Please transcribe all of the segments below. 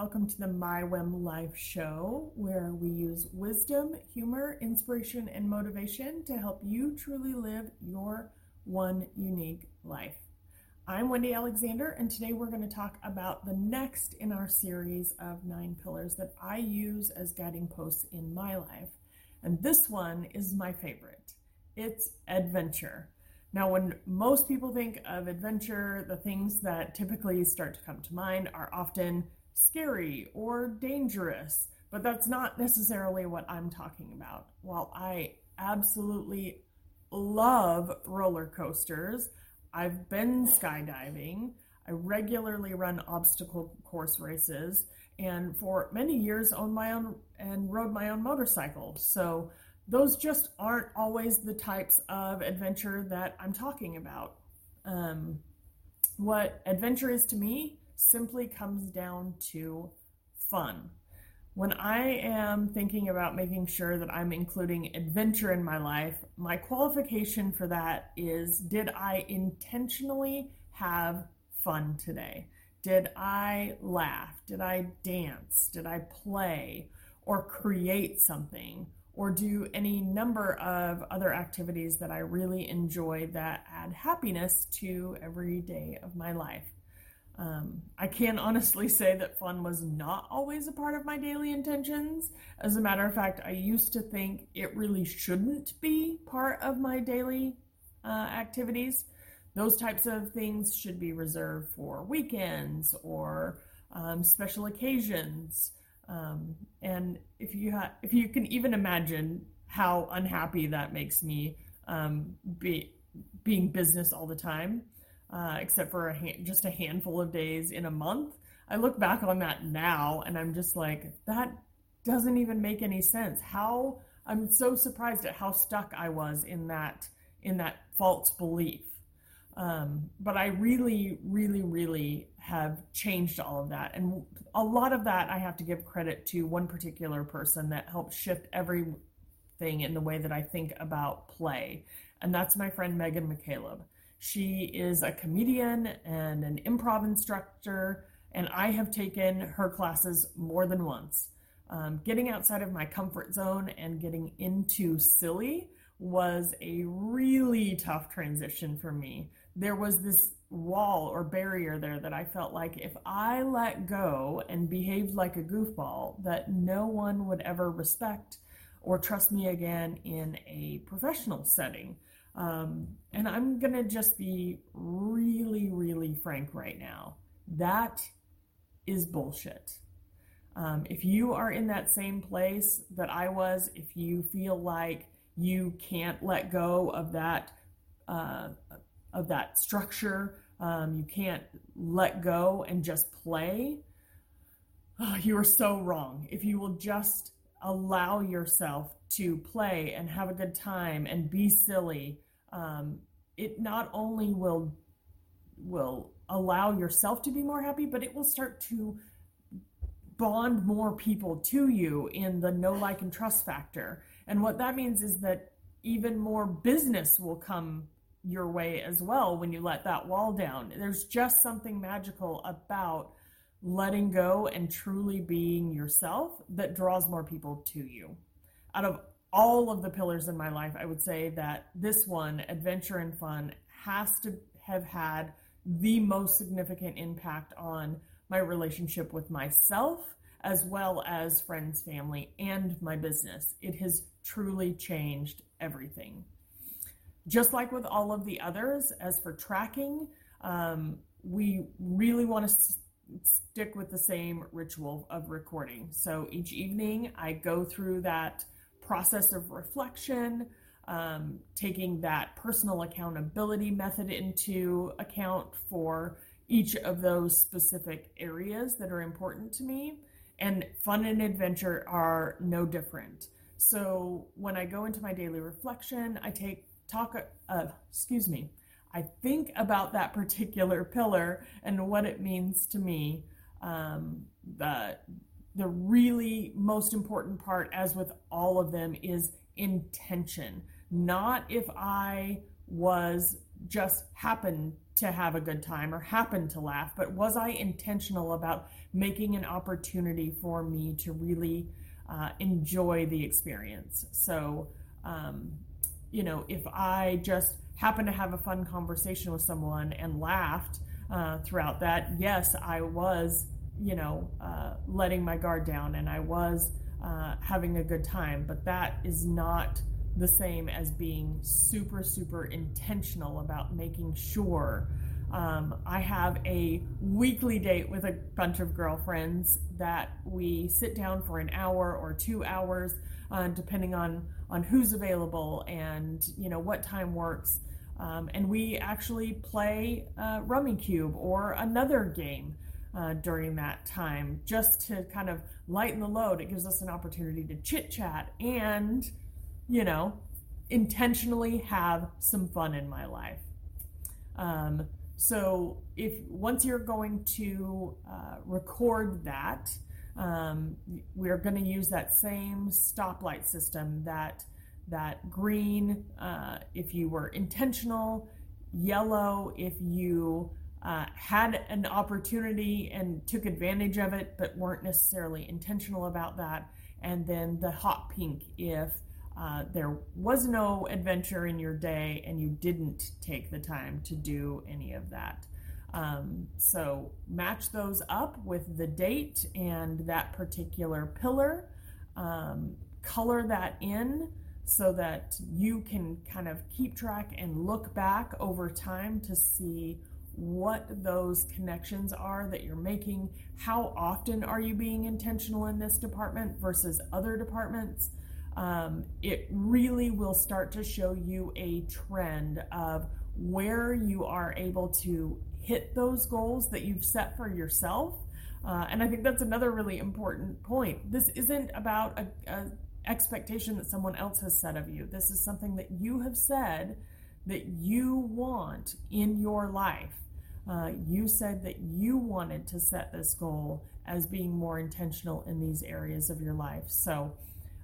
welcome to the MyWhim Life Show, where we use wisdom, humor, inspiration, and motivation to help you truly live your one unique life. I'm Wendy Alexander, and today we're going to talk about the next in our series of nine pillars that I use as guiding posts in my life. And this one is my favorite it's adventure. Now, when most people think of adventure, the things that typically start to come to mind are often scary or dangerous, but that's not necessarily what I'm talking about. While I absolutely love roller coasters, I've been skydiving, I regularly run obstacle course races, and for many years owned my own and rode my own motorcycle. So those just aren't always the types of adventure that I'm talking about. Um, what adventure is to me simply comes down to fun. When I am thinking about making sure that I'm including adventure in my life, my qualification for that is did I intentionally have fun today? Did I laugh? Did I dance? Did I play or create something? or do any number of other activities that I really enjoy that add happiness to every day of my life. Um, I can honestly say that fun was not always a part of my daily intentions. As a matter of fact, I used to think it really shouldn't be part of my daily uh, activities. Those types of things should be reserved for weekends or um, special occasions. Um, and if you ha- if you can even imagine how unhappy that makes me, um, be being business all the time, uh, except for a ha- just a handful of days in a month. I look back on that now, and I'm just like, that doesn't even make any sense. How I'm so surprised at how stuck I was in that in that false belief. Um, but I really, really, really have changed all of that. And a lot of that I have to give credit to one particular person that helped shift everything in the way that I think about play. And that's my friend Megan McCaleb. She is a comedian and an improv instructor, and I have taken her classes more than once. Um, getting outside of my comfort zone and getting into silly was a really tough transition for me there was this wall or barrier there that I felt like if I let go and behaved like a goofball, that no one would ever respect or trust me again in a professional setting. Um, and I'm going to just be really, really frank right now. That is bullshit. Um, if you are in that same place that I was, if you feel like you can't let go of that uh, of that structure. Um, you can't let go and just play. Oh, you are so wrong. If you will just allow yourself to play and have a good time and be silly, um, it not only will will allow yourself to be more happy, but it will start to bond more people to you in the know like, and trust factor. And what that means is that even more business will come your way as well when you let that wall down. There's just something magical about letting go and truly being yourself that draws more people to you. Out of all of the pillars in my life, I would say that this one, adventure and fun, has to have had the most significant impact on my relationship with myself as well as friends, family, and my business. It has truly changed everything. Just like with all of the others, as for tracking, um, we really want to stick with the same ritual of recording. So each evening, I go through that process of reflection, um, taking that personal accountability method into account for each of those specific areas that are important to me. And fun and adventure are no different. So when I go into my daily reflection, I take talk, uh, excuse me, I think about that particular pillar and what it means to me. Um, the the really most important part, as with all of them, is intention. Not if I was just happened to have a good time or happened to laugh, but was I intentional about making an opportunity for me to really uh, enjoy the experience? So, um, you know, if I just happened to have a fun conversation with someone and laughed uh, throughout that, yes, I was, you know, uh, letting my guard down and I was uh, having a good time, but that is not the same as being super, super intentional about making sure. Um, I have a weekly date with a bunch of girlfriends that we sit down for an hour or two hours, uh, depending on on who's available and you know what time works. Um, and we actually play uh, Cube or another game uh, during that time just to kind of lighten the load. It gives us an opportunity to chit chat and you know, intentionally have some fun in my life. Um, so if once you're going to uh, record that, um, we're going to use that same stoplight system that that green uh, if you were intentional, yellow if you uh, had an opportunity and took advantage of it but weren't necessarily intentional about that, and then the hot pink if uh, there was no adventure in your day and you didn't take the time to do any of that. Um, so match those up with the date and that particular pillar. Um, color that in so that you can kind of keep track and look back over time to see what those connections are that you're making. How often are you being intentional in this department versus other departments? Um, it really will start to show you a trend of where you are able to hit those goals that you've set for yourself. Uh, and I think that's another really important point. This isn't about a, a expectation that someone else has set of you. This is something that you have said that you want in your life. Uh, you said that you wanted to set this goal as being more intentional in these areas of your life. So,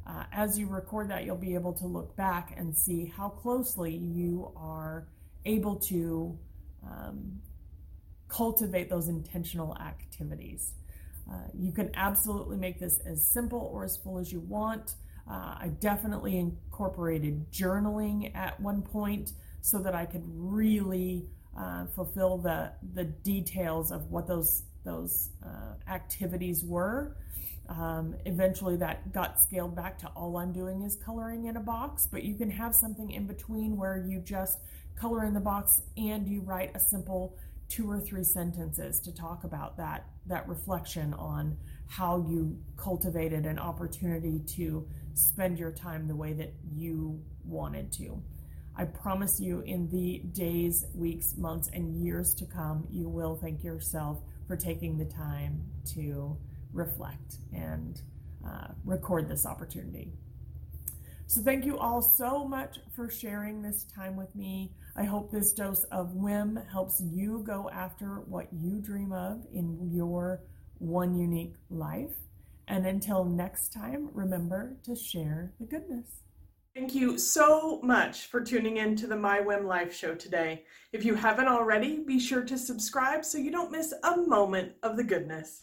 uh, as you record that, you'll be able to look back and see how closely you are able to um, cultivate those intentional activities. Uh, you can absolutely make this as simple or as full as you want. Uh, I definitely incorporated journaling at one point so that I could really uh, fulfill the the details of what those those uh, activities were. Um, eventually, that got scaled back to all I'm doing is coloring in a box, but you can have something in between where you just color in the box and you write a simple two or three sentences to talk about that that reflection on how you cultivated an opportunity to spend your time the way that you wanted to. I promise you, in the days, weeks, months, and years to come, you will thank yourself for taking the time to reflect and uh, record this opportunity. So, thank you all so much for sharing this time with me. I hope this dose of whim helps you go after what you dream of in your one unique life. And until next time, remember to share the goodness. Thank you so much for tuning in to the My Whim Life show today. If you haven't already, be sure to subscribe so you don't miss a moment of the goodness.